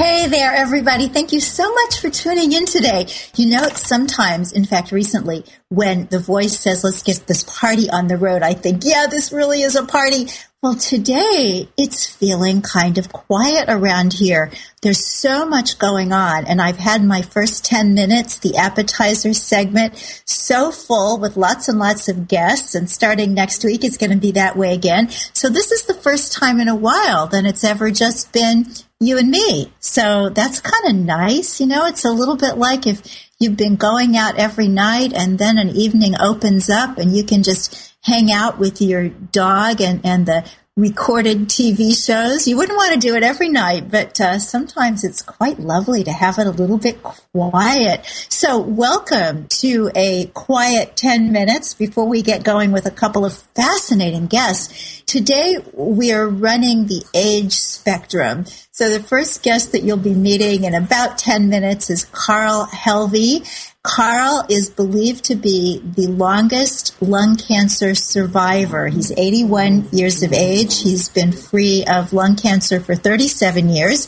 Hey there, everybody. Thank you so much for tuning in today. You know, sometimes, in fact, recently, when the voice says, let's get this party on the road, I think, yeah, this really is a party. Well, today it's feeling kind of quiet around here. There's so much going on and I've had my first 10 minutes, the appetizer segment, so full with lots and lots of guests and starting next week it's going to be that way again. So this is the first time in a while that it's ever just been you and me. So that's kind of nice. You know, it's a little bit like if you've been going out every night and then an evening opens up and you can just hang out with your dog and, and the recorded TV shows. You wouldn't want to do it every night, but uh, sometimes it's quite lovely to have it a little bit quiet. So, welcome to a quiet 10 minutes before we get going with a couple of fascinating guests. Today, we are running the age spectrum. So, the first guest that you'll be meeting in about 10 minutes is Carl Helvey. Carl is believed to be the longest lung cancer survivor. He's 81 years of age. He's been free of lung cancer for 37 years.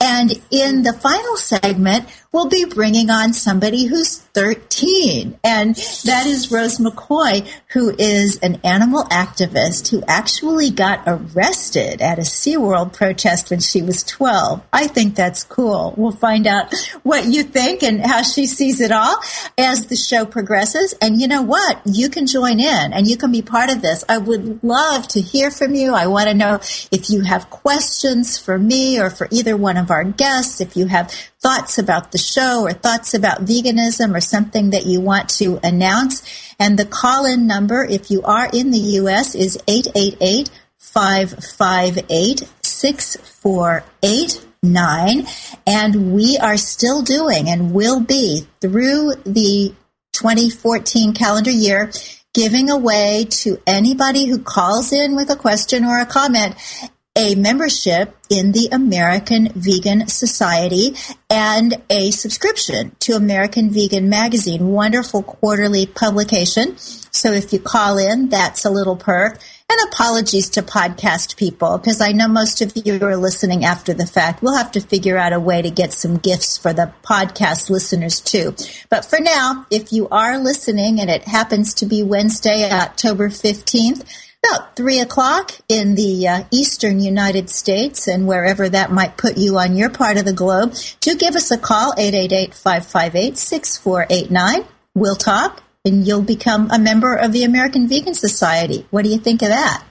And in the final segment, we'll be bringing on somebody who's 13. And that is Rose McCoy, who is an animal activist who actually got arrested at a SeaWorld protest when she was 12. I think that's cool. We'll find out what you think and how she sees it all as the show progresses. And you know what? You can join in and you can be part of this. I would love to hear from you. I want to know if you have questions for me or for either one of our guests, if you have thoughts about the show or thoughts about veganism or something that you want to announce. And the call in number, if you are in the U.S., is 888 558 6489. And we are still doing and will be through the 2014 calendar year giving away to anybody who calls in with a question or a comment a membership in the American Vegan Society and a subscription to American Vegan Magazine, wonderful quarterly publication. So if you call in, that's a little perk. And apologies to podcast people, because I know most of you are listening after the fact. We'll have to figure out a way to get some gifts for the podcast listeners too. But for now, if you are listening and it happens to be Wednesday, October 15th, about three o'clock in the uh, eastern United States and wherever that might put you on your part of the globe, do give us a call, 888-558-6489. We'll talk and you'll become a member of the American Vegan Society. What do you think of that?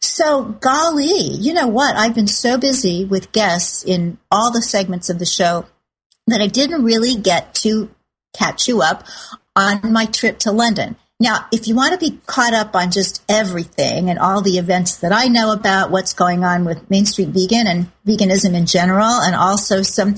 So, golly, you know what? I've been so busy with guests in all the segments of the show that I didn't really get to catch you up on my trip to London. Now, if you want to be caught up on just everything and all the events that I know about, what's going on with Main Street Vegan and veganism in general, and also some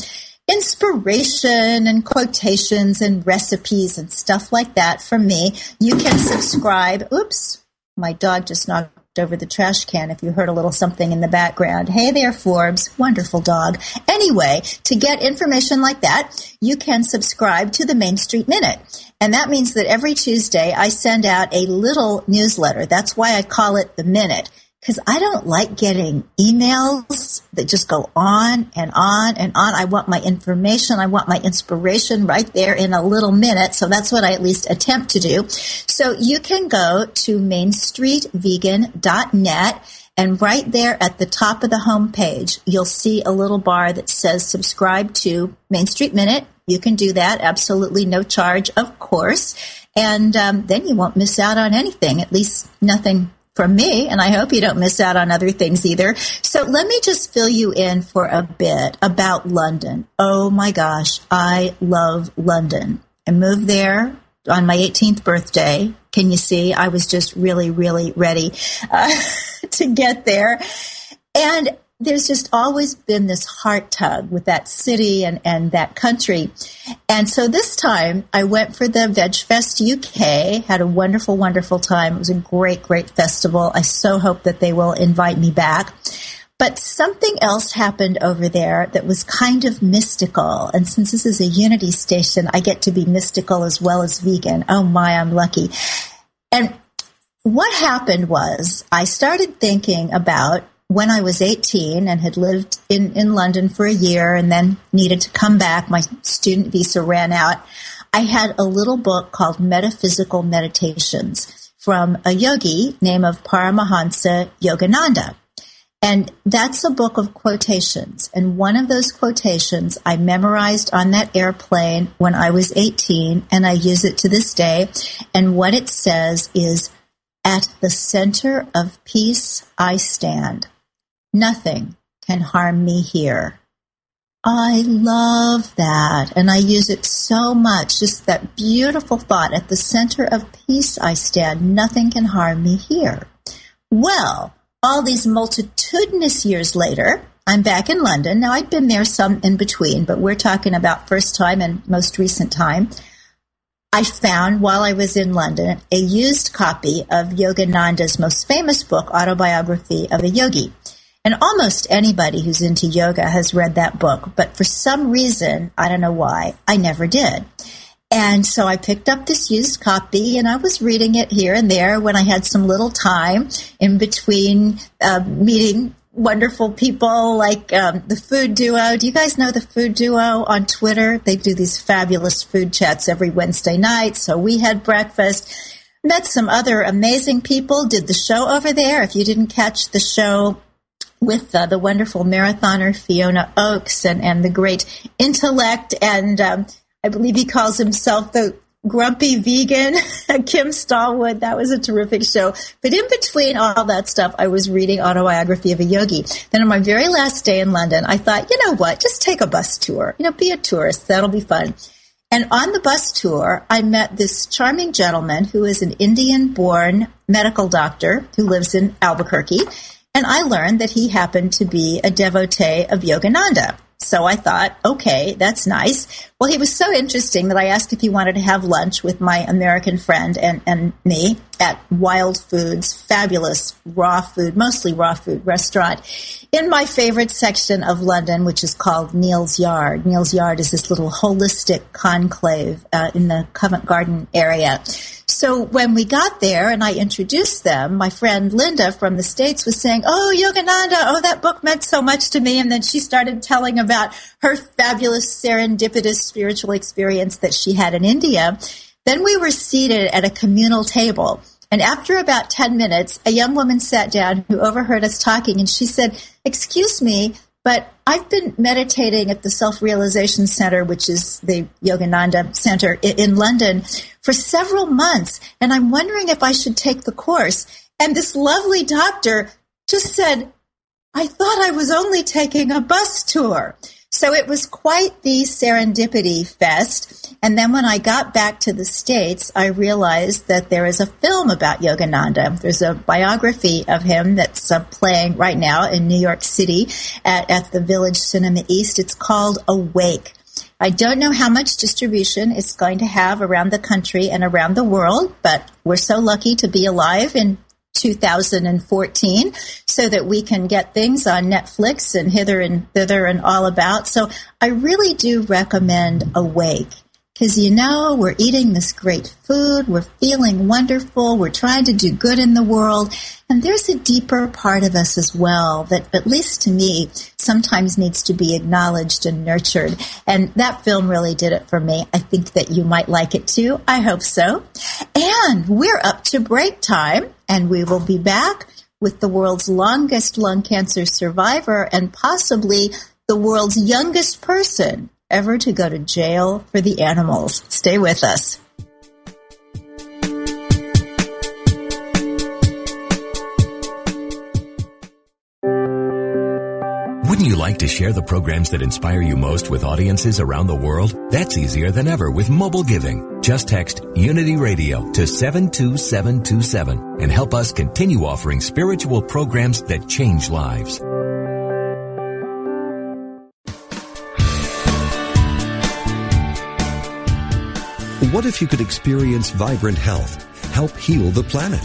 inspiration and quotations and recipes and stuff like that from me, you can subscribe. Oops, my dog just knocked over the trash can if you heard a little something in the background. Hey there, Forbes. Wonderful dog. Anyway, to get information like that, you can subscribe to the Main Street Minute. And that means that every Tuesday I send out a little newsletter. That's why I call it the Minute because I don't like getting emails that just go on and on and on. I want my information. I want my inspiration right there in a little minute. So that's what I at least attempt to do. So you can go to mainstreetvegan.net and right there at the top of the home page, you'll see a little bar that says subscribe to Main Street Minute. You can do that. Absolutely no charge, of course. And um, then you won't miss out on anything, at least nothing from me, and I hope you don't miss out on other things either. So let me just fill you in for a bit about London. Oh my gosh, I love London. I moved there on my 18th birthday. Can you see? I was just really, really ready uh, to get there. And there's just always been this heart tug with that city and, and that country. And so this time I went for the Veg Fest UK, had a wonderful, wonderful time. It was a great, great festival. I so hope that they will invite me back. But something else happened over there that was kind of mystical. And since this is a unity station, I get to be mystical as well as vegan. Oh my, I'm lucky. And what happened was I started thinking about when I was 18 and had lived in, in London for a year and then needed to come back, my student visa ran out. I had a little book called Metaphysical Meditations from a yogi named of Paramahansa Yogananda. And that's a book of quotations. And one of those quotations I memorized on that airplane when I was 18, and I use it to this day. And what it says is, At the center of peace I stand. Nothing can harm me here. I love that. And I use it so much. Just that beautiful thought. At the center of peace I stand. Nothing can harm me here. Well, all these multitudinous years later, I'm back in London. Now, I'd been there some in between, but we're talking about first time and most recent time. I found while I was in London a used copy of Yogananda's most famous book, Autobiography of a Yogi. And almost anybody who's into yoga has read that book, but for some reason, I don't know why, I never did. And so I picked up this used copy and I was reading it here and there when I had some little time in between uh, meeting wonderful people like um, the Food Duo. Do you guys know the Food Duo on Twitter? They do these fabulous food chats every Wednesday night. So we had breakfast, met some other amazing people, did the show over there. If you didn't catch the show, with uh, the wonderful marathoner Fiona Oakes and, and the great intellect. And um, I believe he calls himself the grumpy vegan, Kim Stallwood. That was a terrific show. But in between all that stuff, I was reading Autobiography of a Yogi. Then on my very last day in London, I thought, you know what? Just take a bus tour. You know, be a tourist. That'll be fun. And on the bus tour, I met this charming gentleman who is an Indian born medical doctor who lives in Albuquerque. And I learned that he happened to be a devotee of Yogananda. So I thought, okay, that's nice. Well, he was so interesting that I asked if he wanted to have lunch with my American friend and, and me at Wild Foods, fabulous raw food, mostly raw food restaurant in my favorite section of London, which is called Neal's Yard. Neal's Yard is this little holistic conclave uh, in the Covent Garden area. So when we got there and I introduced them, my friend Linda from the States was saying, Oh, Yogananda, oh, that book meant so much to me. And then she started telling about her fabulous serendipitous spiritual experience that she had in India. Then we were seated at a communal table. And after about 10 minutes, a young woman sat down who overheard us talking and she said, Excuse me, But I've been meditating at the Self Realization Center, which is the Yogananda Center in London, for several months. And I'm wondering if I should take the course. And this lovely doctor just said, I thought I was only taking a bus tour. So it was quite the serendipity fest. And then when I got back to the States, I realized that there is a film about Yogananda. There's a biography of him that's uh, playing right now in New York City at, at the Village Cinema East. It's called Awake. I don't know how much distribution it's going to have around the country and around the world, but we're so lucky to be alive in 2014 so that we can get things on Netflix and hither and thither and all about. So I really do recommend Awake. Because you know, we're eating this great food, we're feeling wonderful, we're trying to do good in the world, and there's a deeper part of us as well that, at least to me, sometimes needs to be acknowledged and nurtured. And that film really did it for me. I think that you might like it too. I hope so. And we're up to break time, and we will be back with the world's longest lung cancer survivor and possibly the world's youngest person ever to go to jail for the animals. Stay with us. Wouldn't you like to share the programs that inspire you most with audiences around the world? That's easier than ever with mobile giving. Just text Unity Radio to 72727 and help us continue offering spiritual programs that change lives. What if you could experience vibrant health, help heal the planet,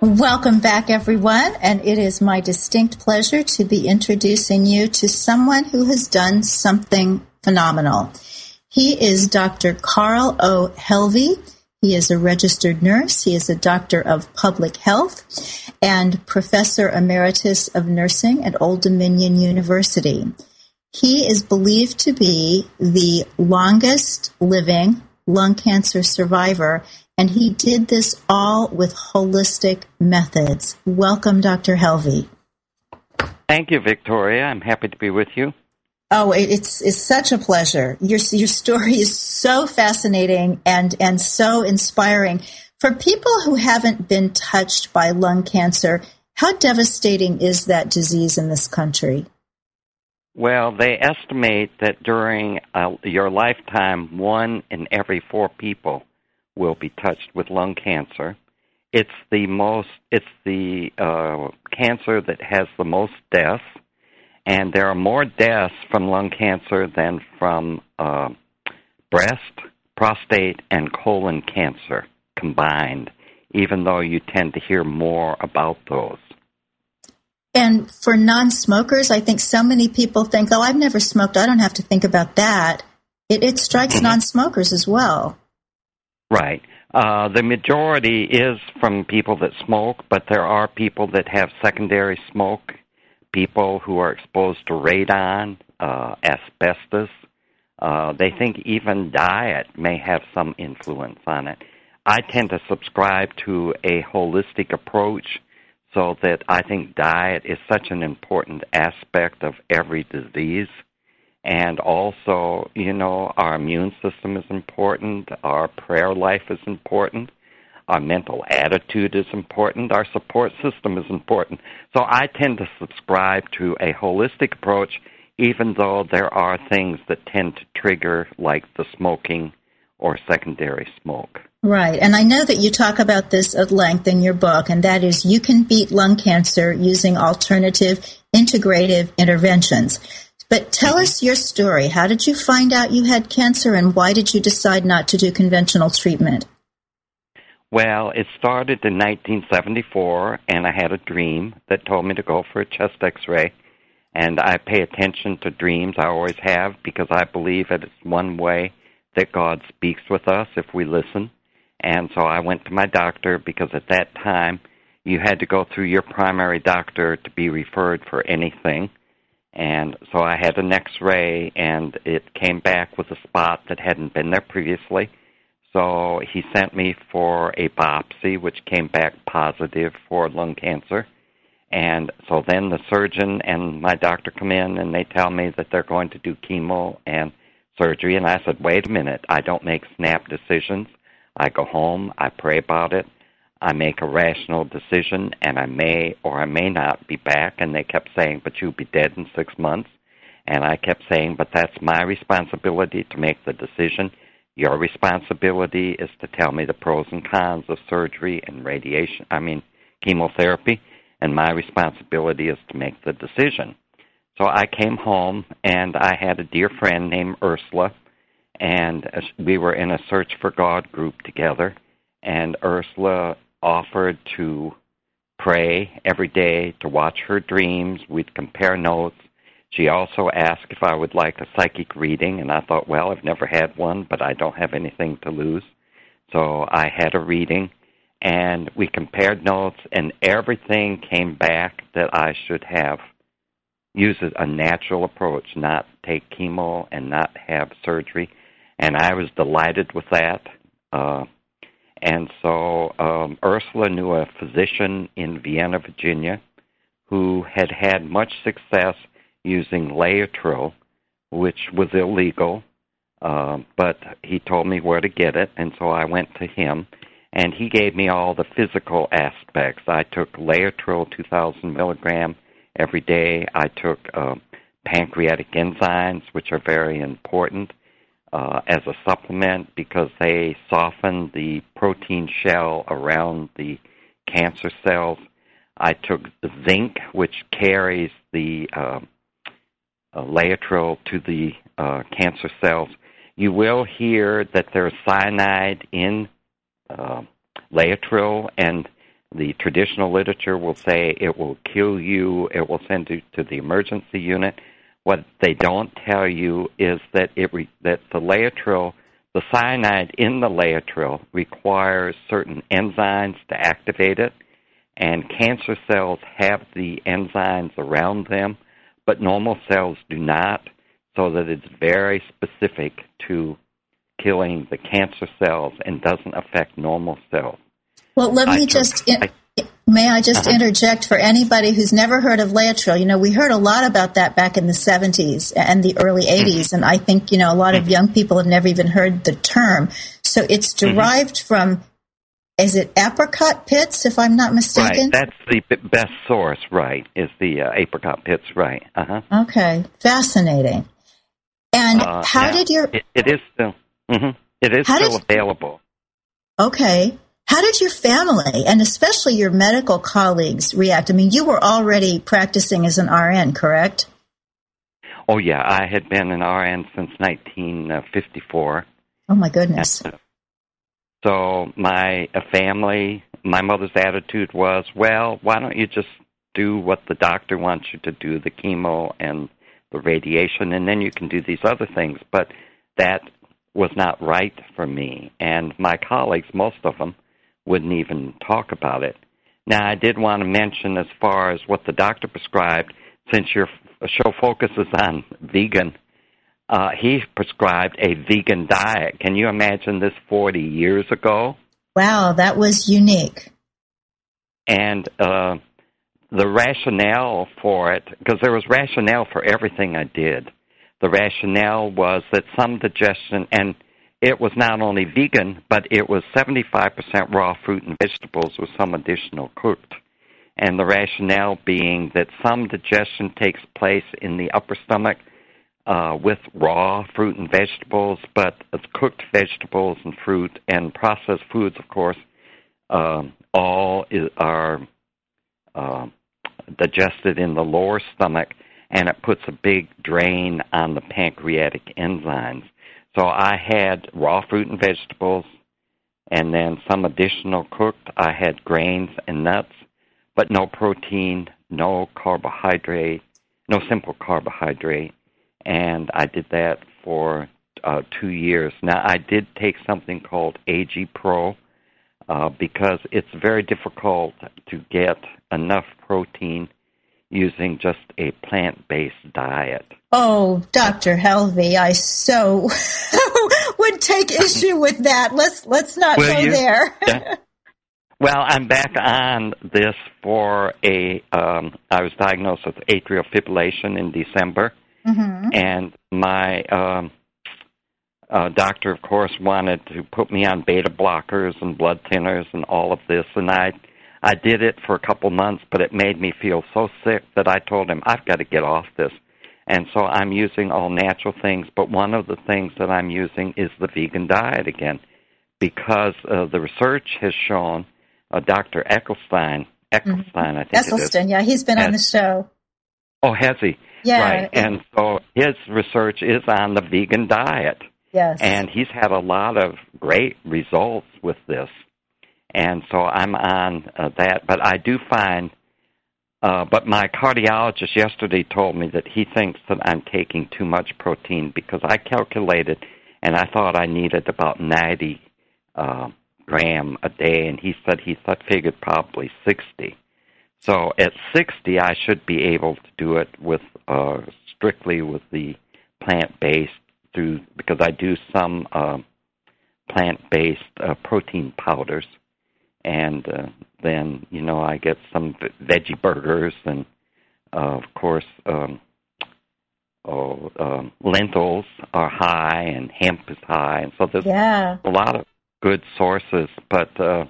Welcome back, everyone, and it is my distinct pleasure to be introducing you to someone who has done something phenomenal. He is Dr. Carl O. Helvey. He is a registered nurse. He is a doctor of public health and professor emeritus of nursing at Old Dominion University. He is believed to be the longest living lung cancer survivor and he did this all with holistic methods. Welcome, Dr. Helvey. Thank you, Victoria. I'm happy to be with you. Oh, it's it's such a pleasure. Your your story is so fascinating and and so inspiring. For people who haven't been touched by lung cancer, how devastating is that disease in this country? Well, they estimate that during uh, your lifetime, one in every four people will be touched with lung cancer. it's the most it's the uh, cancer that has the most deaths, and there are more deaths from lung cancer than from uh, breast, prostate, and colon cancer combined. Even though you tend to hear more about those. And for non smokers, I think so many people think, oh, I've never smoked. I don't have to think about that. It, it strikes mm-hmm. non smokers as well. Right. Uh, the majority is from people that smoke, but there are people that have secondary smoke, people who are exposed to radon, uh, asbestos. Uh, they think even diet may have some influence on it. I tend to subscribe to a holistic approach so that I think diet is such an important aspect of every disease. And also, you know, our immune system is important, our prayer life is important, our mental attitude is important, our support system is important. So I tend to subscribe to a holistic approach, even though there are things that tend to trigger, like the smoking or secondary smoke. Right. And I know that you talk about this at length in your book, and that is you can beat lung cancer using alternative integrative interventions. But tell us your story. How did you find out you had cancer, and why did you decide not to do conventional treatment? Well, it started in 1974, and I had a dream that told me to go for a chest x ray. And I pay attention to dreams, I always have, because I believe that it's one way that God speaks with us if we listen. And so I went to my doctor because at that time you had to go through your primary doctor to be referred for anything. And so I had an x ray and it came back with a spot that hadn't been there previously. So he sent me for a biopsy, which came back positive for lung cancer. And so then the surgeon and my doctor come in and they tell me that they're going to do chemo and surgery. And I said, wait a minute, I don't make snap decisions. I go home, I pray about it, I make a rational decision, and I may or I may not be back. And they kept saying, but you'll be dead in six months. And I kept saying, but that's my responsibility to make the decision. Your responsibility is to tell me the pros and cons of surgery and radiation, I mean, chemotherapy, and my responsibility is to make the decision. So I came home and I had a dear friend named Ursula and we were in a search for God group together. And Ursula offered to pray every day, to watch her dreams. We'd compare notes. She also asked if I would like a psychic reading, and I thought, well, I've never had one, but I don't have anything to lose. So I had a reading, and we compared notes, and everything came back that I should have use a natural approach, not take chemo and not have surgery and I was delighted with that. Uh, and so um, Ursula knew a physician in Vienna, Virginia, who had had much success using Laetrile, which was illegal, uh, but he told me where to get it, and so I went to him, and he gave me all the physical aspects. I took Laetrile 2,000 milligram every day. I took uh, pancreatic enzymes, which are very important uh, as a supplement because they soften the protein shell around the cancer cells. I took zinc, which carries the uh, uh, to the uh, cancer cells. You will hear that there's cyanide in uh, and the traditional literature will say it will kill you, it will send you to the emergency unit. What they don't tell you is that it re- that the Laetrile, the cyanide in the Laetrile requires certain enzymes to activate it, and cancer cells have the enzymes around them, but normal cells do not, so that it's very specific to killing the cancer cells and doesn't affect normal cells. Well, let me just. I, May I just uh-huh. interject for anybody who's never heard of Laetrile? You know, we heard a lot about that back in the 70s and the early 80s, mm-hmm. and I think, you know, a lot of mm-hmm. young people have never even heard the term. So it's mm-hmm. derived mm-hmm. from, is it apricot pits, if I'm not mistaken? Right, that's the best source, right, is the uh, apricot pits, right. Uh-huh. Okay, fascinating. And uh, how did your... It, it is still, mm-hmm. it is still did, available. Okay. How did your family and especially your medical colleagues react? I mean, you were already practicing as an RN, correct? Oh, yeah. I had been an RN since 1954. Oh, my goodness. And, uh, so my family, my mother's attitude was, well, why don't you just do what the doctor wants you to do, the chemo and the radiation, and then you can do these other things. But that was not right for me. And my colleagues, most of them, wouldn't even talk about it. Now, I did want to mention as far as what the doctor prescribed, since your show focuses on vegan, uh, he prescribed a vegan diet. Can you imagine this 40 years ago? Wow, that was unique. And uh, the rationale for it, because there was rationale for everything I did. The rationale was that some digestion, and it was not only vegan, but it was 75% raw fruit and vegetables with some additional cooked. And the rationale being that some digestion takes place in the upper stomach uh, with raw fruit and vegetables, but cooked vegetables and fruit and processed foods, of course, um, all is, are uh, digested in the lower stomach, and it puts a big drain on the pancreatic enzymes. So I had raw fruit and vegetables, and then some additional cooked. I had grains and nuts, but no protein, no carbohydrate, no simple carbohydrate, and I did that for uh, two years. Now, I did take something called AG Pro uh, because it's very difficult to get enough protein using just a plant-based diet. Oh, Dr. Helvey, I so would take issue with that. Let's let's not Will go you? there. yeah. Well, I'm back on this for a. Um, I was diagnosed with atrial fibrillation in December, Mm-hmm. And my um, uh, doctor, of course, wanted to put me on beta blockers and blood thinners and all of this, and I I did it for a couple months, but it made me feel so sick that I told him I've got to get off this. And so I'm using all natural things, but one of the things that I'm using is the vegan diet again, because uh, the research has shown uh, Dr. Eckelstein, Eccleston, mm-hmm. I think Esselstyn, yeah, he's been has, on the show. Oh, has he? Yeah. Right. And so his research is on the vegan diet. Yes. And he's had a lot of great results with this. And so I'm on uh, that. But I do find, uh, but my cardiologist yesterday told me that he thinks that I'm taking too much protein because I calculated and I thought I needed about 90 uh, gram a day. And he said he thought, figured probably 60. So at 60, I should be able to do it with uh, strictly with the plant-based through because I do some uh, plant-based uh, protein powders, and uh, then you know I get some veggie burgers, and uh, of course um, oh, um, lentils are high and hemp is high, and so there's yeah. a lot of good sources, but. Uh,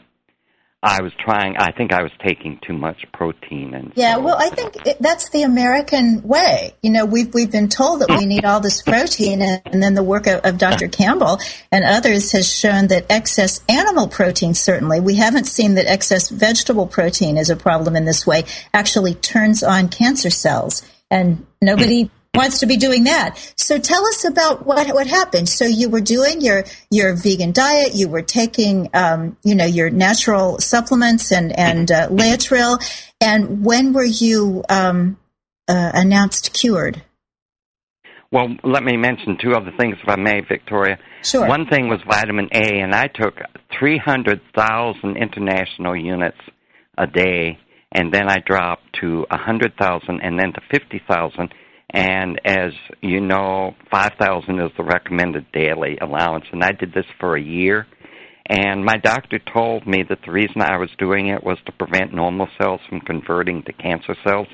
I was trying. I think I was taking too much protein, and yeah. So, well, I think it, that's the American way. You know, we've we've been told that we need all this protein, and, and then the work of, of Dr. Campbell and others has shown that excess animal protein certainly. We haven't seen that excess vegetable protein is a problem in this way. Actually, turns on cancer cells, and nobody hmm. Wants to be doing that. So tell us about what what happened. So you were doing your your vegan diet. You were taking um, you know your natural supplements and and uh. And when were you um, uh, announced cured? Well, let me mention two other things, if I may, Victoria. Sure. One thing was vitamin A, and I took 300,000 international units a day, and then I dropped to 100,000 and then to 50,000 and as you know, 5,000 is the recommended daily allowance. And I did this for a year. And my doctor told me that the reason I was doing it was to prevent normal cells from converting to cancer cells.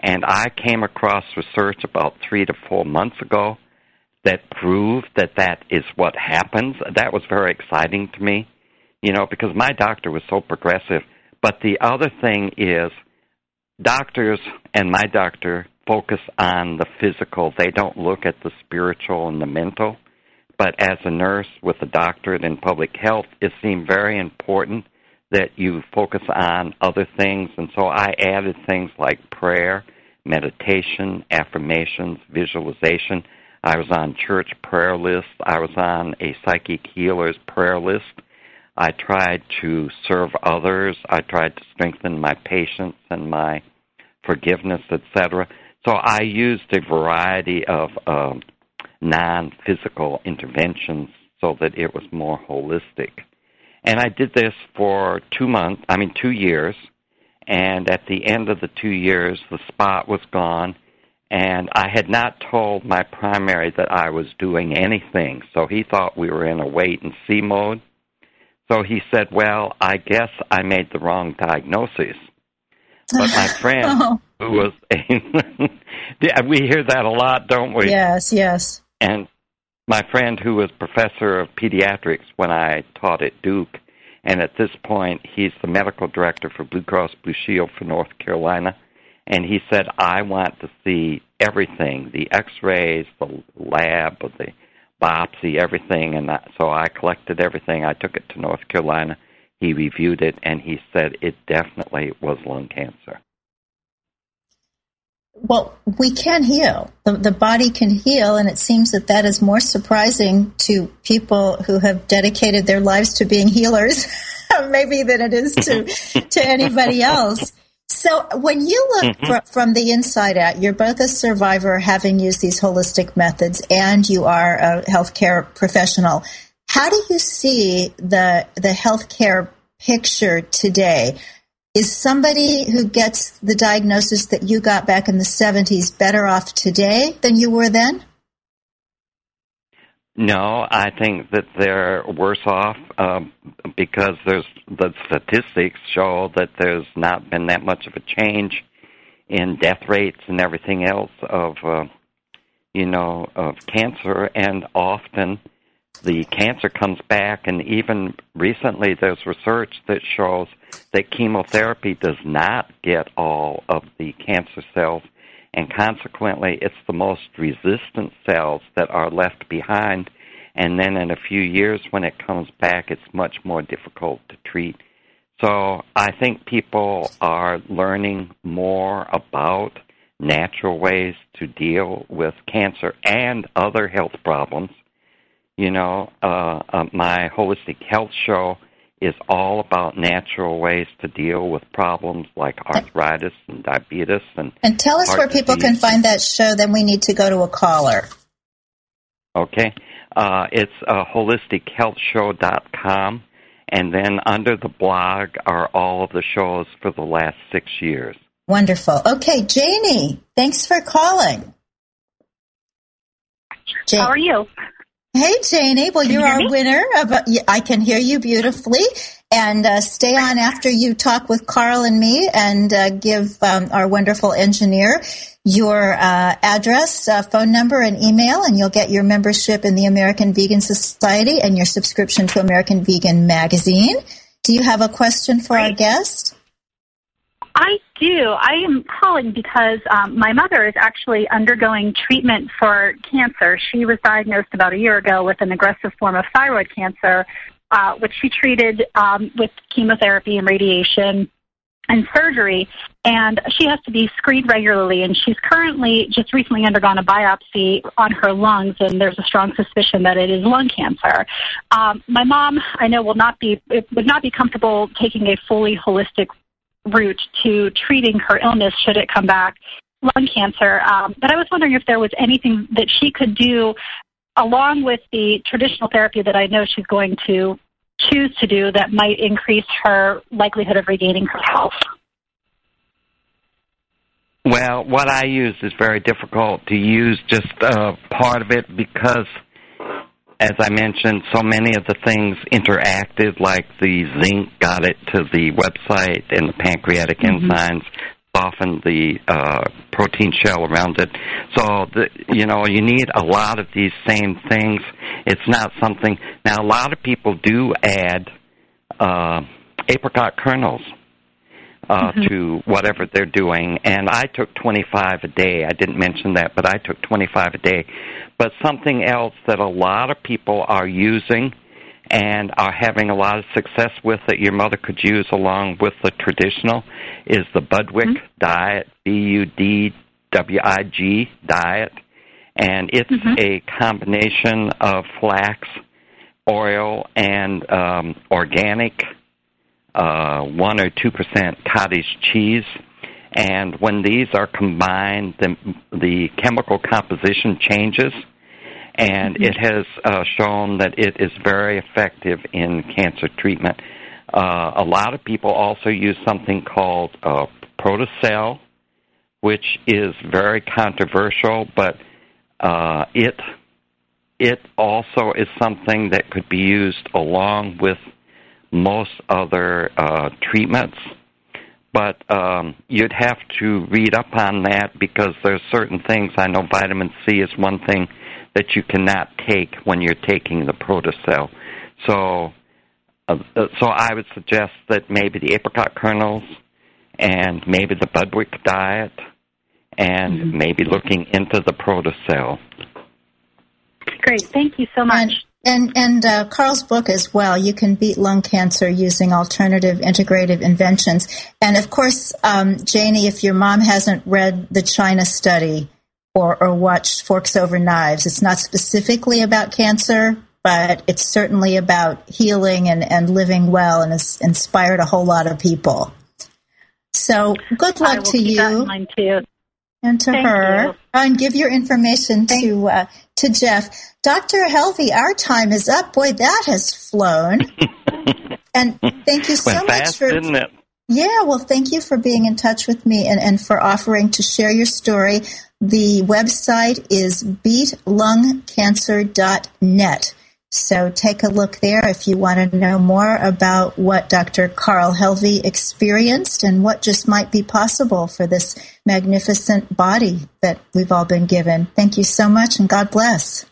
And I came across research about three to four months ago that proved that that is what happens. That was very exciting to me, you know, because my doctor was so progressive. But the other thing is, doctors and my doctor focus on the physical. They don't look at the spiritual and the mental. But as a nurse with a doctorate in public health, it seemed very important that you focus on other things, and so I added things like prayer, meditation, affirmations, visualization. I was on church prayer lists. I was on a psychic healer's prayer list. I tried to serve others. I tried to strengthen my patience and my forgiveness, etc. So I used a variety of uh, non-physical interventions so that it was more holistic. And I did this for two months, I mean, two years. And at the end of the two years, the spot was gone. And I had not told my primary that I was doing anything. So he thought we were in a wait and see mode. So he said, Well, I guess I made the wrong diagnosis. But my friend, oh. Was a, we hear that a lot, don't we? Yes, yes. And my friend who was professor of pediatrics when I taught at Duke, and at this point he's the medical director for Blue Cross Blue Shield for North Carolina, and he said, I want to see everything, the x-rays, the lab, the biopsy, everything, and that, so I collected everything. I took it to North Carolina. He reviewed it, and he said it definitely was lung cancer. Well, we can heal. The, the body can heal, and it seems that that is more surprising to people who have dedicated their lives to being healers, maybe than it is to to anybody else. So, when you look mm-hmm. fr- from the inside out, you're both a survivor, having used these holistic methods, and you are a healthcare professional. How do you see the the healthcare picture today? Is somebody who gets the diagnosis that you got back in the 70s better off today than you were then? No, I think that they're worse off um, because there's the statistics show that there's not been that much of a change in death rates and everything else of uh, you know of cancer, and often the cancer comes back, and even recently there's research that shows that chemotherapy does not get all of the cancer cells, and consequently it's the most resistant cells that are left behind, and then in a few years when it comes back, it's much more difficult to treat. So I think people are learning more about natural ways to deal with cancer and other health problems you know, uh, uh, my holistic health show is all about natural ways to deal with problems like arthritis and diabetes and. And tell us where people disease. can find that show. Then we need to go to a caller. Okay, uh, it's uh, holistichealthshow.com, and then under the blog are all of the shows for the last six years. Wonderful. Okay, Janie, thanks for calling. Jane- How are you? Hey, Janie. Well, you're our me? winner. Of a, I can hear you beautifully. And uh, stay on after you talk with Carl and me and uh, give um, our wonderful engineer your uh, address, uh, phone number, and email, and you'll get your membership in the American Vegan Society and your subscription to American Vegan Magazine. Do you have a question for our guest? I do. I am calling because um, my mother is actually undergoing treatment for cancer. She was diagnosed about a year ago with an aggressive form of thyroid cancer, uh, which she treated um, with chemotherapy and radiation and surgery. And she has to be screened regularly. And she's currently just recently undergone a biopsy on her lungs, and there's a strong suspicion that it is lung cancer. Um, my mom, I know, will not be it would not be comfortable taking a fully holistic route to treating her illness should it come back lung cancer. Um, but I was wondering if there was anything that she could do along with the traditional therapy that I know she's going to choose to do that might increase her likelihood of regaining her health. Well, what I use is very difficult to use just uh, part of it because as I mentioned, so many of the things interacted, like the zinc got it to the website and the pancreatic mm-hmm. enzymes softened the uh, protein shell around it. So, the, you know, you need a lot of these same things. It's not something. Now, a lot of people do add uh, apricot kernels uh, mm-hmm. to whatever they're doing. And I took 25 a day. I didn't mention that, but I took 25 a day. But something else that a lot of people are using, and are having a lot of success with that your mother could use along with the traditional is the Budwig mm-hmm. diet, B U D W I G diet. And it's mm-hmm. a combination of flax, oil, and um, organic, uh, 1 or 2% cottage cheese. And when these are combined, the, the chemical composition changes and mm-hmm. it has uh, shown that it is very effective in cancer treatment. Uh, a lot of people also use something called uh, Protocel, which is very controversial, but uh, it it also is something that could be used along with most other uh, treatments. But um, you'd have to read up on that because there's certain things. I know vitamin C is one thing that you cannot take when you're taking the protocel. So, uh, so I would suggest that maybe the apricot kernels and maybe the Budwig diet and mm-hmm. maybe looking into the protocel. Great, thank you so much. And and, uh, Carl's book as well. You can beat lung cancer using alternative integrative inventions. And of course, um, Janie, if your mom hasn't read the China study, or, or watched Forks Over Knives. It's not specifically about cancer, but it's certainly about healing and, and living well and has inspired a whole lot of people. So good luck to you. And to Thank her, you. and give your information Thank to uh, to Jeff. Dr. Helvey, our time is up. Boy, that has flown. and thank you so Went much fast, for didn't it? Yeah, well, thank you for being in touch with me and, and for offering to share your story. The website is beatlungcancer.net. So take a look there if you want to know more about what Dr. Carl Helvey experienced and what just might be possible for this magnificent body that we've all been given. Thank you so much and God bless.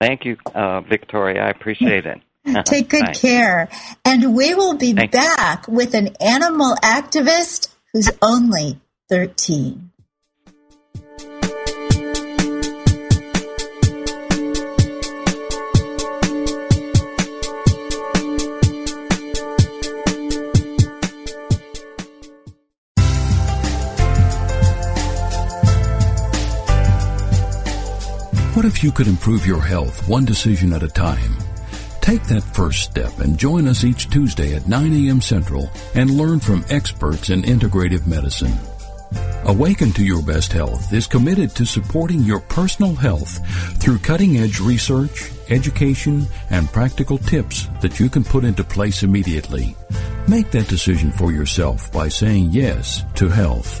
Thank you, uh, Victoria. I appreciate it. Take good Thanks. care. And we will be Thank back with an animal activist who's only 13. What if you could improve your health one decision at a time? Take that first step and join us each Tuesday at 9 a.m. Central and learn from experts in integrative medicine. Awaken to Your Best Health is committed to supporting your personal health through cutting edge research, education, and practical tips that you can put into place immediately. Make that decision for yourself by saying yes to health.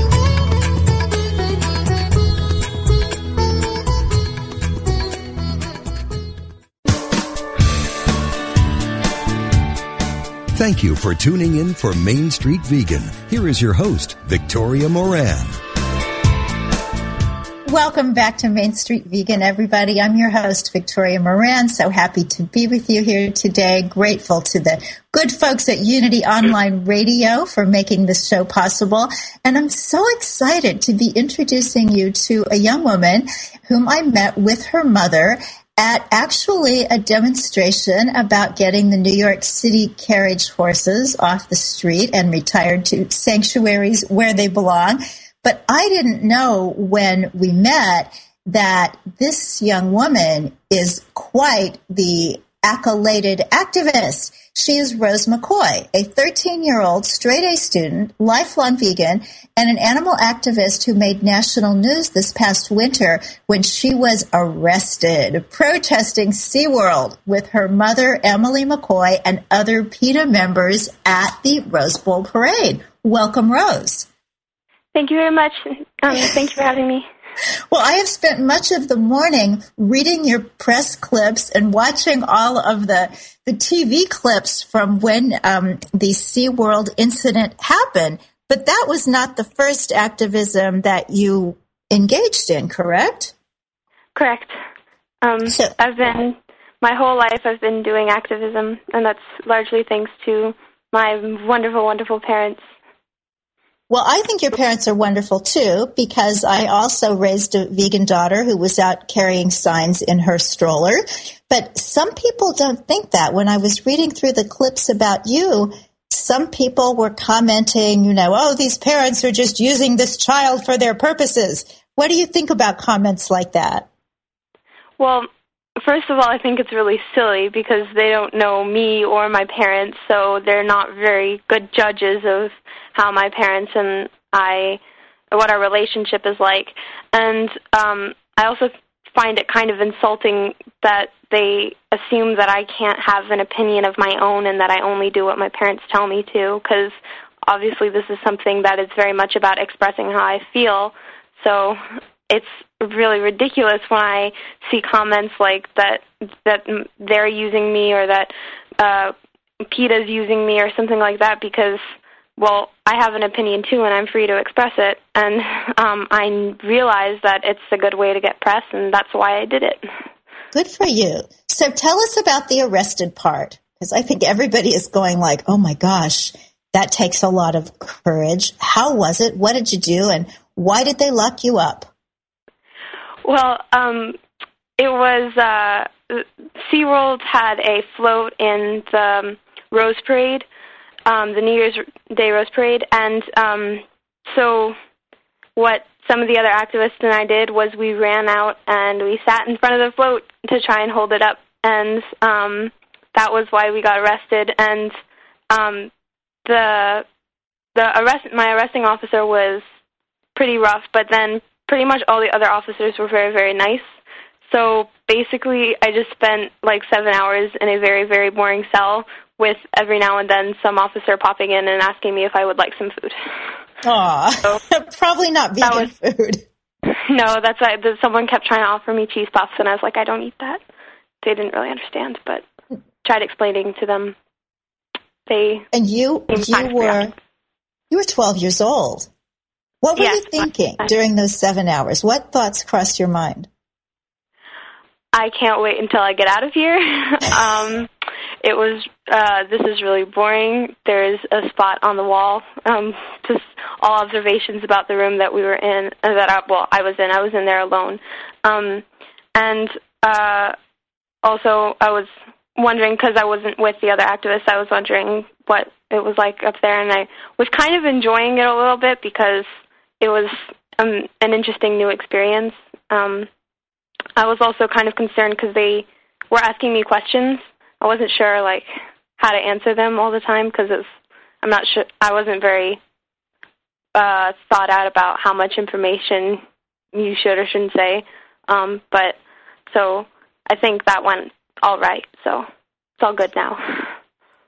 Thank you for tuning in for Main Street Vegan. Here is your host, Victoria Moran. Welcome back to Main Street Vegan, everybody. I'm your host, Victoria Moran. So happy to be with you here today. Grateful to the good folks at Unity Online Radio for making this show possible. And I'm so excited to be introducing you to a young woman whom I met with her mother at actually a demonstration about getting the New York City carriage horses off the street and retired to sanctuaries where they belong. But I didn't know when we met that this young woman is quite the accoladed activist. She is Rose McCoy, a 13 year old straight A student, lifelong vegan, and an animal activist who made national news this past winter when she was arrested protesting SeaWorld with her mother, Emily McCoy, and other PETA members at the Rose Bowl parade. Welcome, Rose. Thank you very much. Um, thank you for having me. Well, I have spent much of the morning reading your press clips and watching all of the the TV clips from when um, the SeaWorld incident happened. But that was not the first activism that you engaged in, correct? Correct. Um, so, I've been my whole life. I've been doing activism, and that's largely thanks to my wonderful, wonderful parents well, I think your parents are wonderful too, because I also raised a vegan daughter who was out carrying signs in her stroller. But some people don't think that. When I was reading through the clips about you, some people were commenting, you know, oh, these parents are just using this child for their purposes. What do you think about comments like that? Well, first of all, I think it's really silly because they don't know me or my parents, so they're not very good judges of how my parents and I, what our relationship is like. And um, I also find it kind of insulting that they assume that I can't have an opinion of my own and that I only do what my parents tell me to, because obviously this is something that is very much about expressing how I feel. So it's really ridiculous when I see comments like that that they're using me or that uh, PETA's using me or something like that because well, I have an opinion too, and I'm free to express it. And um, I realize that it's a good way to get press, and that's why I did it. Good for you. So tell us about the arrested part, because I think everybody is going like, "Oh my gosh, that takes a lot of courage." How was it? What did you do, and why did they lock you up? Well, um, it was uh, SeaWorld had a float in the Rose Parade um, the New Year's Day Rose Parade, and um, so what some of the other activists and I did was we ran out and we sat in front of the float to try and hold it up, and um, that was why we got arrested. And um, the the arrest my arresting officer was pretty rough, but then pretty much all the other officers were very very nice. So basically, I just spent like seven hours in a very very boring cell with every now and then some officer popping in and asking me if I would like some food. Aw, so, probably not vegan was, food. No, that's why someone kept trying to offer me cheese puffs, and I was like, I don't eat that. They didn't really understand, but tried explaining to them. They and you you were you were twelve years old. What were yes, you thinking during those seven hours? What thoughts crossed your mind? I can't wait until I get out of here. um, it was uh, this is really boring. There is a spot on the wall, um, just all observations about the room that we were in. Uh, that I, well, I was in. I was in there alone, um, and uh, also I was wondering because I wasn't with the other activists. I was wondering what it was like up there, and I was kind of enjoying it a little bit because it was um, an interesting new experience. Um, I was also kind of concerned because they were asking me questions I wasn't sure like how to answer them all the time because it's I'm not sure I wasn't very uh, thought out about how much information you should or shouldn't say. Um, but so I think that went all right. So it's all good now.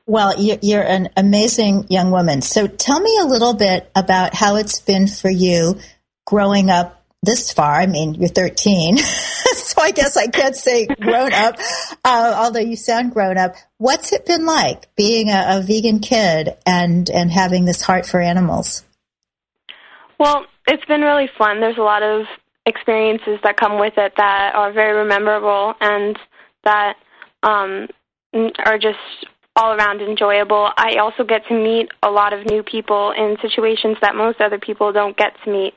Well, you're an amazing young woman. So tell me a little bit about how it's been for you growing up this far. I mean, you're 13, so I guess I can't say grown up, uh, although you sound grown up. What's it been like being a, a vegan kid and, and having this heart for animals? Well, it's been really fun. There's a lot of experiences that come with it that are very memorable and that um, are just all around enjoyable. I also get to meet a lot of new people in situations that most other people don't get to meet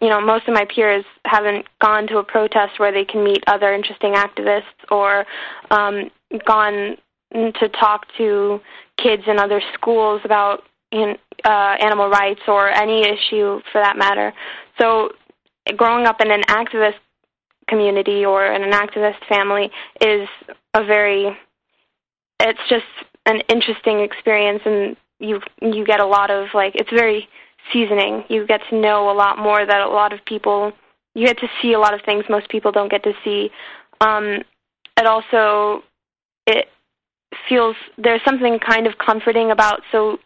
you know, most of my peers haven't gone to a protest where they can meet other interesting activists or um, gone to talk to kids in other schools about in, uh, animal rights or any issue for that matter. So, growing up in an activist community or in an activist family is a very it's just an interesting experience, and you you get a lot of like it's very seasoning. You get to know a lot more that a lot of people you get to see a lot of things most people don't get to see. Um, it also it feels there's something kind of comforting about so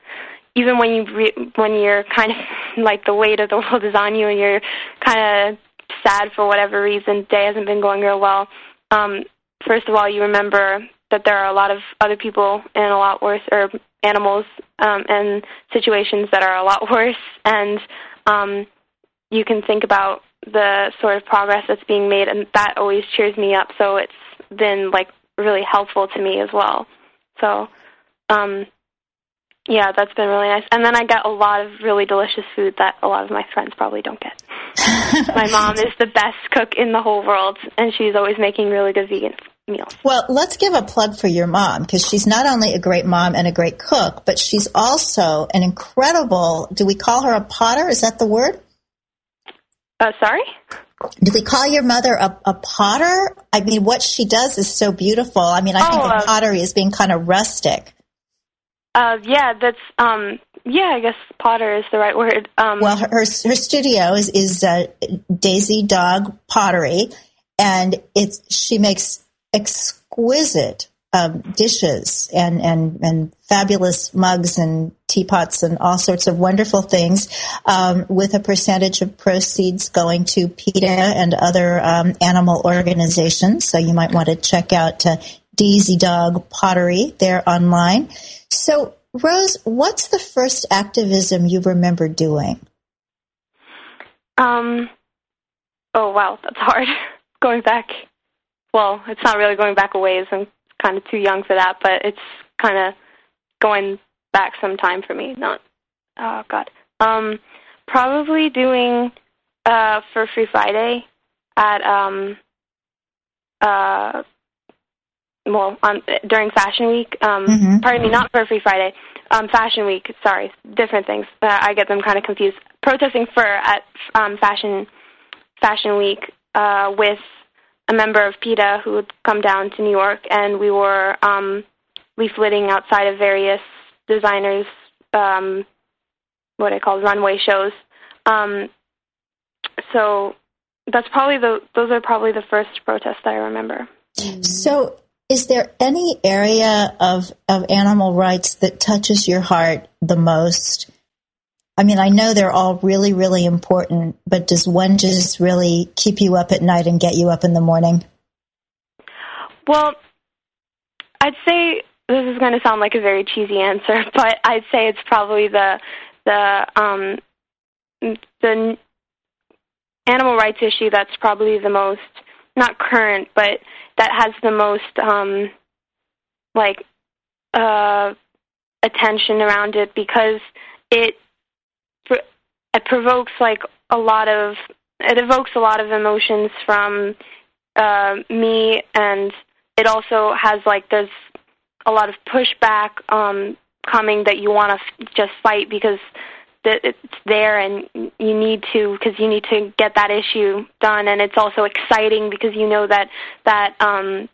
even when you re- when you're kind of like the weight of the world is on you and you're kind of sad for whatever reason day hasn't been going real well um first of all you remember that there are a lot of other people in a lot worse or animals um and situations that are a lot worse and um you can think about the sort of progress that's being made and that always cheers me up so it's been like really helpful to me as well so um yeah, that's been really nice. And then I get a lot of really delicious food that a lot of my friends probably don't get. my mom is the best cook in the whole world, and she's always making really good vegan meals. Well, let's give a plug for your mom because she's not only a great mom and a great cook, but she's also an incredible. Do we call her a potter? Is that the word? Uh, sorry? Do we call your mother a, a potter? I mean, what she does is so beautiful. I mean, I oh, think of uh, pottery as being kind of rustic. Uh, yeah, that's um, yeah. I guess Potter is the right word. Um, well, her her, studio is is uh, Daisy Dog Pottery, and it's she makes exquisite um, dishes and and and fabulous mugs and teapots and all sorts of wonderful things, um, with a percentage of proceeds going to PETA and other um, animal organizations. So you might want to check out uh, Daisy Dog Pottery there online. So, Rose, what's the first activism you remember doing? Um, oh, wow, that's hard. going back, well, it's not really going back a ways. I'm kind of too young for that, but it's kind of going back some time for me. Not, oh, God. Um, probably doing uh, for Free Friday at um, uh, well on during Fashion Week. Um, mm-hmm. Pardon me, not for Free Friday. Um, Fashion Week. Sorry, different things. Uh, I get them kind of confused. Protesting fur at um, Fashion Fashion Week uh, with a member of PETA who had come down to New York, and we were um, leafleting outside of various designers. Um, what I call runway shows. Um, so that's probably the those are probably the first protests that I remember. So is there any area of, of animal rights that touches your heart the most? I mean, I know they're all really, really important, but does one just really keep you up at night and get you up in the morning? Well, I'd say this is going to sound like a very cheesy answer, but I'd say it's probably the the um, the animal rights issue that's probably the most not current, but that has the most um like uh attention around it because it it provokes like a lot of it evokes a lot of emotions from uh, me and it also has like there's a lot of pushback um coming that you want to f- just fight because that it's there and you need to because you need to get that issue done. And it's also exciting because you know that that um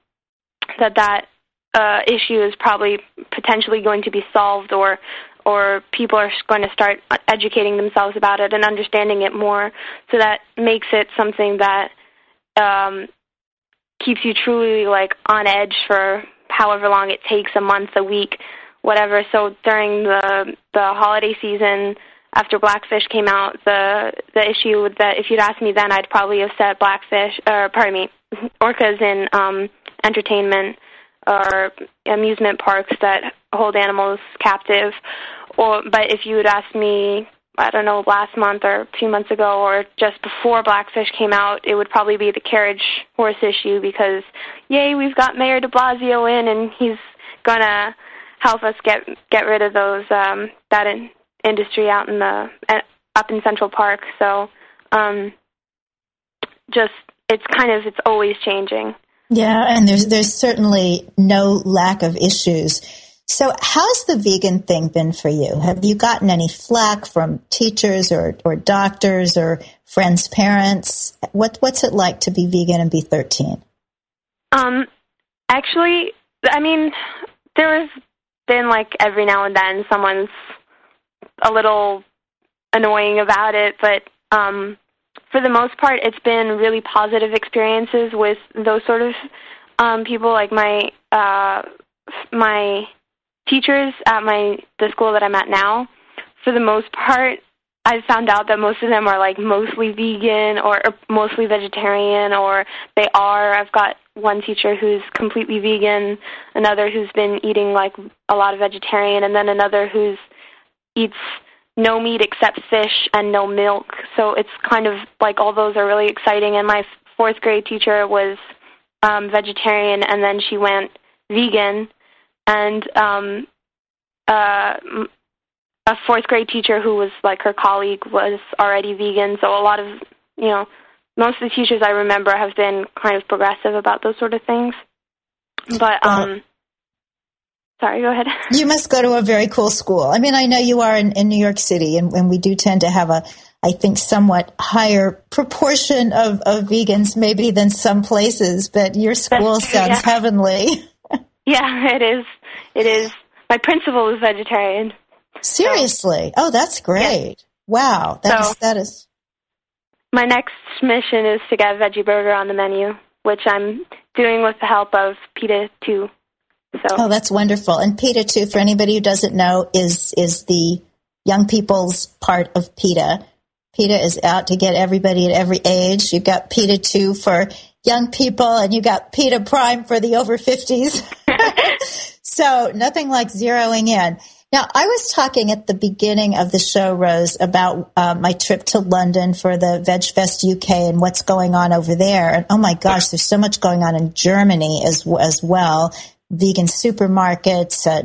that that uh issue is probably potentially going to be solved or or people are going to start educating themselves about it and understanding it more. So that makes it something that um keeps you truly like on edge for however long it takes a month a week whatever. So during the the holiday season after Blackfish came out, the the issue with that if you'd asked me then, I'd probably have said Blackfish, or pardon me, orcas in um, entertainment or amusement parks that hold animals captive. Or, but if you had asked me, I don't know, last month or two months ago, or just before Blackfish came out, it would probably be the carriage horse issue because, yay, we've got Mayor De Blasio in, and he's gonna help us get get rid of those um, that in, industry out in the up in Central Park. So um, just it's kind of it's always changing. Yeah, and there's there's certainly no lack of issues. So how's the vegan thing been for you? Have you gotten any flack from teachers or, or doctors or friends' parents? What what's it like to be vegan and be 13? Um actually, I mean, there has been like every now and then someone's a little annoying about it, but um, for the most part, it's been really positive experiences with those sort of um, people, like my uh, my teachers at my the school that I'm at now. For the most part, I've found out that most of them are like mostly vegan or, or mostly vegetarian, or they are. I've got one teacher who's completely vegan, another who's been eating like a lot of vegetarian, and then another who's eats no meat except fish and no milk. So it's kind of like all those are really exciting. And my fourth grade teacher was um, vegetarian, and then she went vegan. And um, uh, a fourth grade teacher who was like her colleague was already vegan. So a lot of you know most of the teachers I remember have been kind of progressive about those sort of things. But um, Sorry, go ahead. You must go to a very cool school. I mean, I know you are in, in New York City, and, and we do tend to have a, I think, somewhat higher proportion of, of vegans maybe than some places, but your school That's, sounds yeah. heavenly. yeah, it is. It is. My principal is vegetarian. Seriously? So, oh, that's great. Yeah. Wow. That so, is, that is. My next mission is to get a veggie burger on the menu, which I'm doing with the help of PETA 2. So. Oh, that's wonderful. And PETA too, for anybody who doesn't know, is is the young people's part of PETA. PETA is out to get everybody at every age. You've got PETA two for young people, and you got PETA Prime for the over fifties. so nothing like zeroing in. Now, I was talking at the beginning of the show, Rose, about uh, my trip to London for the Veg Fest UK and what's going on over there. And oh my gosh, there's so much going on in Germany as as well vegan supermarkets, uh,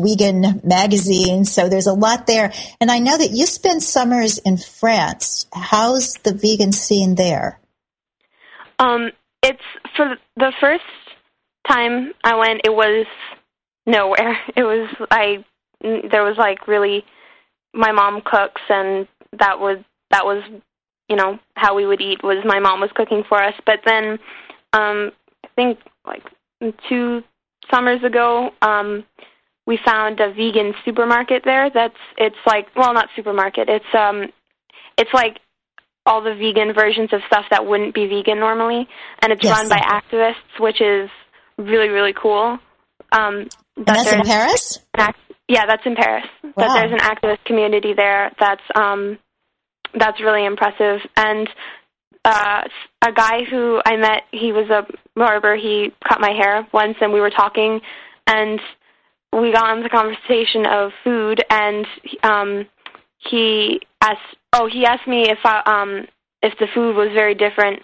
Vegan magazine. So there's a lot there. And I know that you spend summers in France. How's the vegan scene there? Um, it's for the first time I went, it was nowhere. It was I there was like really my mom cooks and that was that was you know how we would eat was my mom was cooking for us. But then um I think like two summers ago, um, we found a vegan supermarket there. That's it's like well, not supermarket. It's um, it's like all the vegan versions of stuff that wouldn't be vegan normally, and it's yes. run by activists, which is really really cool. Um, that that's in Paris. Act- yeah, that's in Paris. Wow. That there's an activist community there. That's um, that's really impressive, and uh, a guy who I met. He was a barber. He cut my hair once, and we were talking, and we got into the conversation of food, and um, he asked. Oh, he asked me if I, um, if the food was very different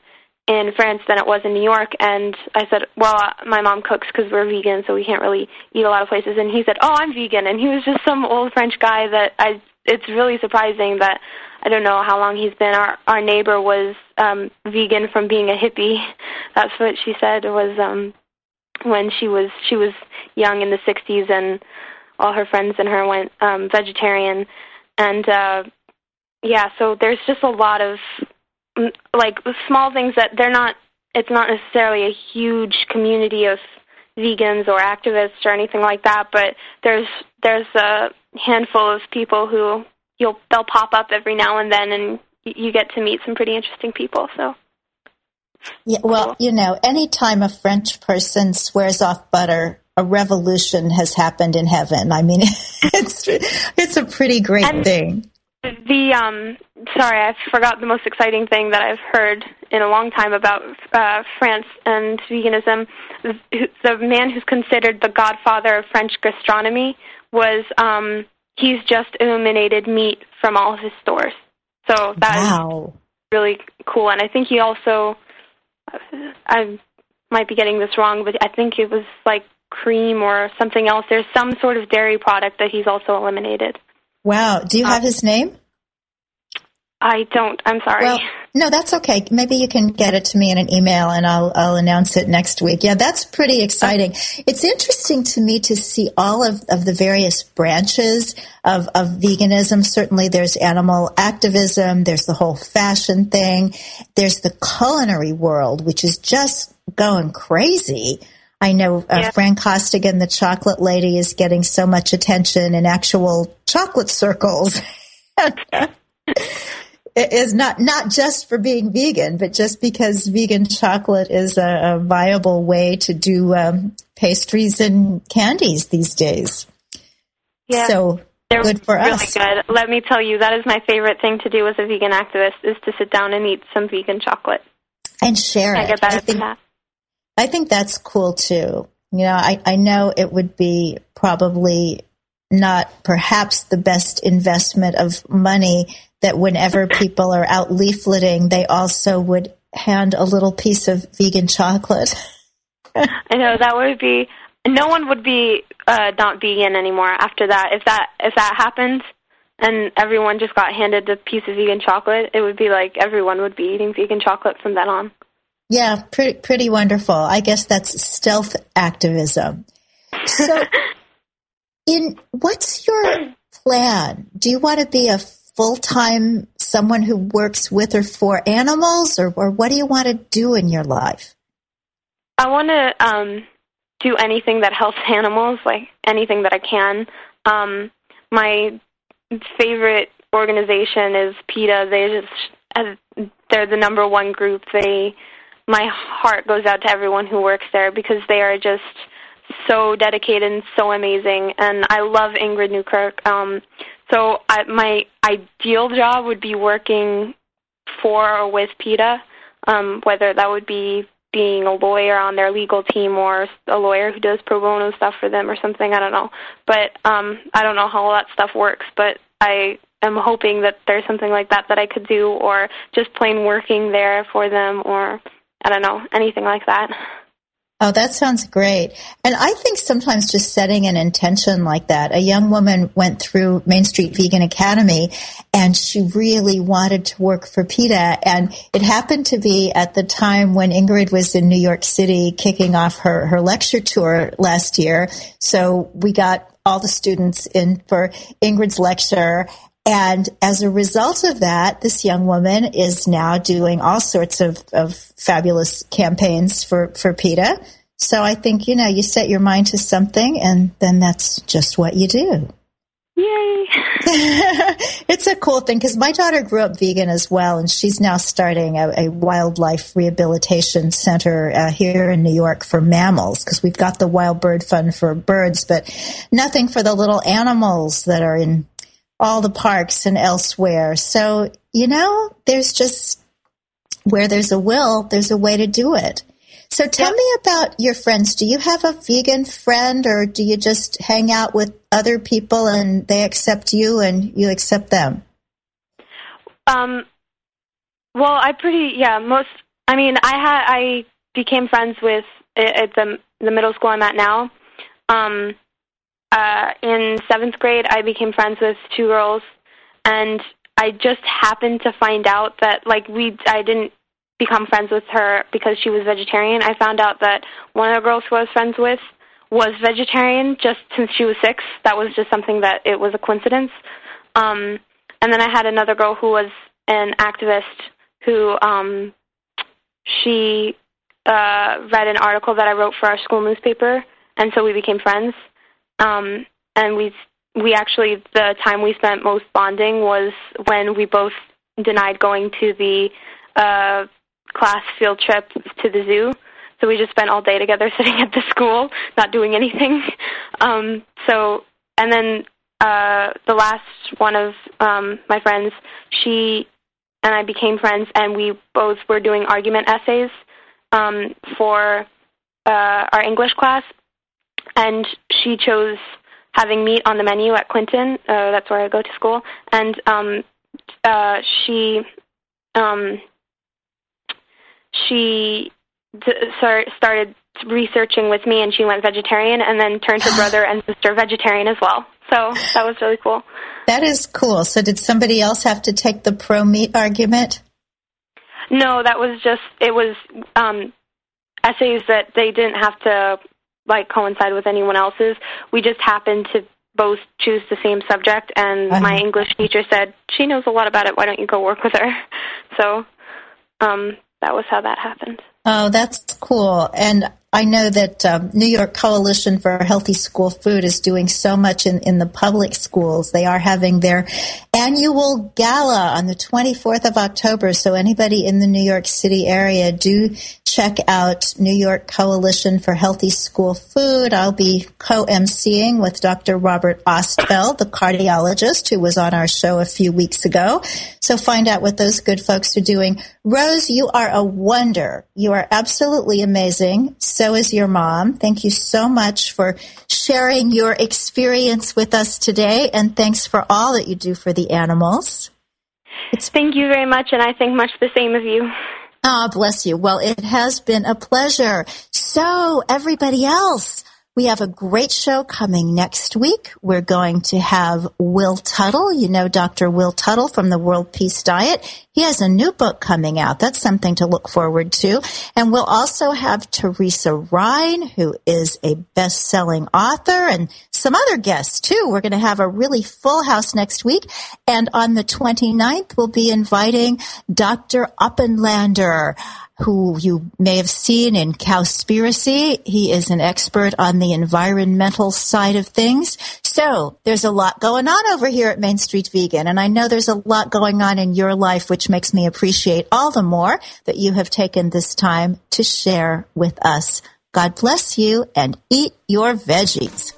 in France than it was in New York, and I said, "Well, uh, my mom cooks because we're vegan, so we can't really eat a lot of places." And he said, "Oh, I'm vegan," and he was just some old French guy that I. It's really surprising that I don't know how long he's been. Our our neighbor was um vegan from being a hippie. That's what she said was um when she was she was young in the 60s and all her friends and her went um vegetarian and uh yeah, so there's just a lot of mm, like small things that they're not it's not necessarily a huge community of vegans or activists or anything like that, but there's there's a handful of people who you'll they'll pop up every now and then, and you get to meet some pretty interesting people. So. Yeah, well, you know, anytime a French person swears off butter, a revolution has happened in heaven. I mean, it's it's a pretty great and thing. The um, sorry, I forgot the most exciting thing that I've heard in a long time about uh, France and veganism. The man who's considered the godfather of French gastronomy was um, he's just eliminated meat from all of his stores. So that wow. is really cool. And I think he also, I might be getting this wrong, but I think it was like cream or something else. There's some sort of dairy product that he's also eliminated. Wow. Do you have um, his name? I don't. I'm sorry. Well, no, that's okay. Maybe you can get it to me in an email and I'll, I'll announce it next week. Yeah, that's pretty exciting. It's interesting to me to see all of, of the various branches of, of veganism. Certainly there's animal activism. There's the whole fashion thing. There's the culinary world, which is just going crazy. I know uh, yeah. Fran Costigan, the chocolate lady, is getting so much attention in actual chocolate circles. it is not not just for being vegan, but just because vegan chocolate is a, a viable way to do um, pastries and candies these days. Yeah. So they're good for really us. good. Let me tell you, that is my favorite thing to do as a vegan activist is to sit down and eat some vegan chocolate and share I it. Get I think, that. I think that's cool too. You know, I, I know it would be probably not perhaps the best investment of money that whenever people are out leafleting, they also would hand a little piece of vegan chocolate. I know that would be no one would be uh, not vegan anymore after that. If that if that happened and everyone just got handed a piece of vegan chocolate, it would be like everyone would be eating vegan chocolate from then on. Yeah, pretty pretty wonderful. I guess that's stealth activism. So, in what's your plan? Do you want to be a full time someone who works with or for animals, or, or what do you want to do in your life? I want to um, do anything that helps animals, like anything that I can. Um, my favorite organization is PETA. They just they're the number one group. They my heart goes out to everyone who works there because they are just so dedicated and so amazing. And I love Ingrid Newkirk. Um, so I, my ideal job would be working for or with PETA, um, whether that would be being a lawyer on their legal team or a lawyer who does pro bono stuff for them or something. I don't know, but um, I don't know how all that stuff works. But I am hoping that there's something like that that I could do, or just plain working there for them, or I don't know anything like that. Oh, that sounds great. And I think sometimes just setting an intention like that. A young woman went through Main Street Vegan Academy and she really wanted to work for PETA. And it happened to be at the time when Ingrid was in New York City kicking off her, her lecture tour last year. So we got all the students in for Ingrid's lecture and as a result of that, this young woman is now doing all sorts of, of fabulous campaigns for, for PETA. So I think, you know, you set your mind to something and then that's just what you do. Yay! it's a cool thing because my daughter grew up vegan as well, and she's now starting a, a wildlife rehabilitation center uh, here in New York for mammals because we've got the Wild Bird Fund for birds, but nothing for the little animals that are in all the parks and elsewhere. So, you know, there's just where there's a will, there's a way to do it. So tell me about your friends. Do you have a vegan friend or do you just hang out with other people and they accept you and you accept them? Um, well, I pretty, yeah, most, I mean, I had, I became friends with, at the, the middle school I'm at now. Um, uh, in seventh grade, I became friends with two girls, and I just happened to find out that like we I didn't become friends with her because she was vegetarian. I found out that one of the girls who I was friends with was vegetarian just since she was six. That was just something that it was a coincidence. Um, and then I had another girl who was an activist who um, she uh, read an article that I wrote for our school newspaper, and so we became friends. Um, and we we actually the time we spent most bonding was when we both denied going to the uh, class field trip to the zoo. So we just spent all day together sitting at the school, not doing anything. Um, so and then uh, the last one of um, my friends, she and I became friends, and we both were doing argument essays um, for uh, our English class and she chose having meat on the menu at Clinton. Uh, that's where I go to school, and um, uh, she um, she d- started researching with me, and she went vegetarian, and then turned her brother and sister vegetarian as well. So that was really cool. That is cool. So did somebody else have to take the pro meat argument? No, that was just it was um, essays that they didn't have to like coincide with anyone else's. We just happened to both choose the same subject, and uh-huh. my English teacher said she knows a lot about it. Why don't you go work with her? So um, that was how that happened. Oh, that's cool. And I know that um, New York Coalition for Healthy School Food is doing so much in, in the public schools. They are having their annual gala on the 24th of October. So anybody in the New York City area, do check out New York Coalition for Healthy School Food. I'll be co-emceeing with Dr. Robert Ostfeld, the cardiologist who was on our show a few weeks ago. So find out what those good folks are doing. Rose, you are a wonder. You are absolutely amazing. So is your mom. Thank you so much for sharing your experience with us today, and thanks for all that you do for the animals. It's, Thank you very much, and I think much the same of you. Ah, oh, bless you. Well, it has been a pleasure. So, everybody else, we have a great show coming next week. We're going to have Will Tuttle. You know Dr. Will Tuttle from the World Peace Diet. He has a new book coming out. That's something to look forward to. And we'll also have Teresa Ryan, who is a best-selling author and some other guests too. We're going to have a really full house next week. And on the 29th, we'll be inviting Dr. Oppenlander who you may have seen in Cowspiracy. He is an expert on the environmental side of things. So there's a lot going on over here at Main Street Vegan. And I know there's a lot going on in your life, which makes me appreciate all the more that you have taken this time to share with us. God bless you and eat your veggies.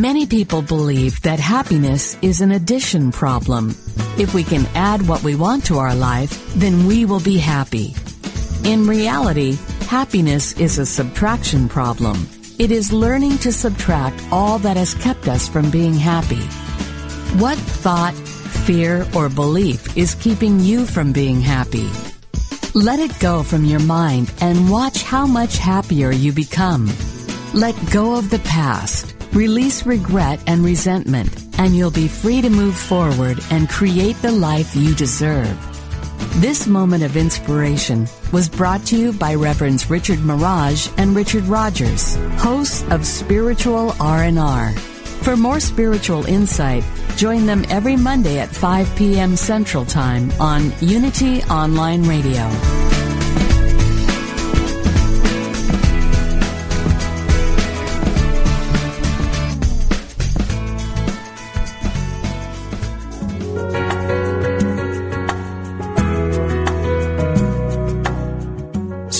Many people believe that happiness is an addition problem. If we can add what we want to our life, then we will be happy. In reality, happiness is a subtraction problem. It is learning to subtract all that has kept us from being happy. What thought, fear, or belief is keeping you from being happy? Let it go from your mind and watch how much happier you become. Let go of the past Release regret and resentment, and you'll be free to move forward and create the life you deserve. This moment of inspiration was brought to you by Reverends Richard Mirage and Richard Rogers, hosts of Spiritual R&R. For more spiritual insight, join them every Monday at 5 p.m. Central Time on Unity Online Radio.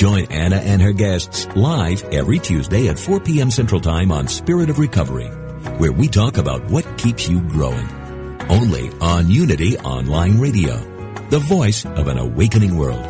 Join Anna and her guests live every Tuesday at 4 p.m. Central Time on Spirit of Recovery, where we talk about what keeps you growing. Only on Unity Online Radio, the voice of an awakening world.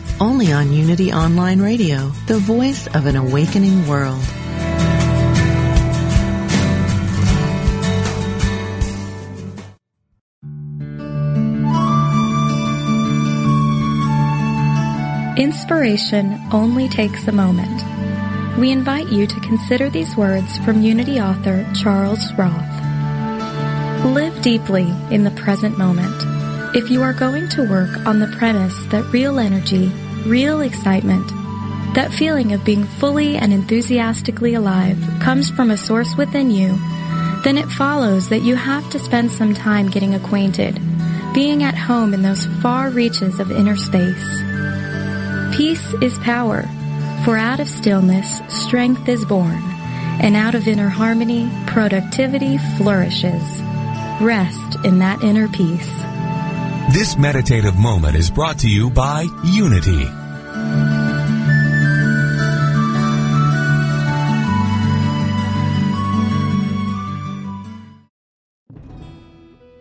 only on Unity Online Radio, the voice of an awakening world. Inspiration only takes a moment. We invite you to consider these words from Unity author Charles Roth. Live deeply in the present moment. If you are going to work on the premise that real energy, real excitement, that feeling of being fully and enthusiastically alive comes from a source within you, then it follows that you have to spend some time getting acquainted, being at home in those far reaches of inner space. Peace is power, for out of stillness strength is born, and out of inner harmony productivity flourishes. Rest in that inner peace. This meditative moment is brought to you by Unity.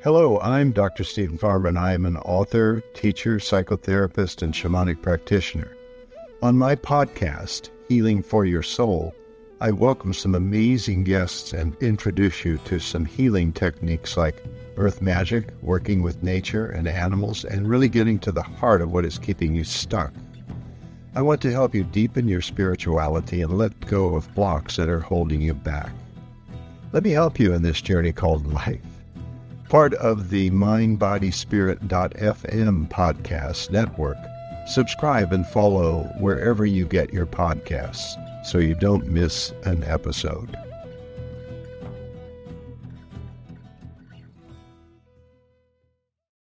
Hello, I'm Dr. Steven Farmer, and I am an author, teacher, psychotherapist, and shamanic practitioner. On my podcast, Healing for Your Soul, I welcome some amazing guests and introduce you to some healing techniques like earth magic, working with nature and animals, and really getting to the heart of what is keeping you stuck. I want to help you deepen your spirituality and let go of blocks that are holding you back. Let me help you in this journey called life part of the mindbodyspirit.fm podcast network. Subscribe and follow wherever you get your podcasts so you don't miss an episode.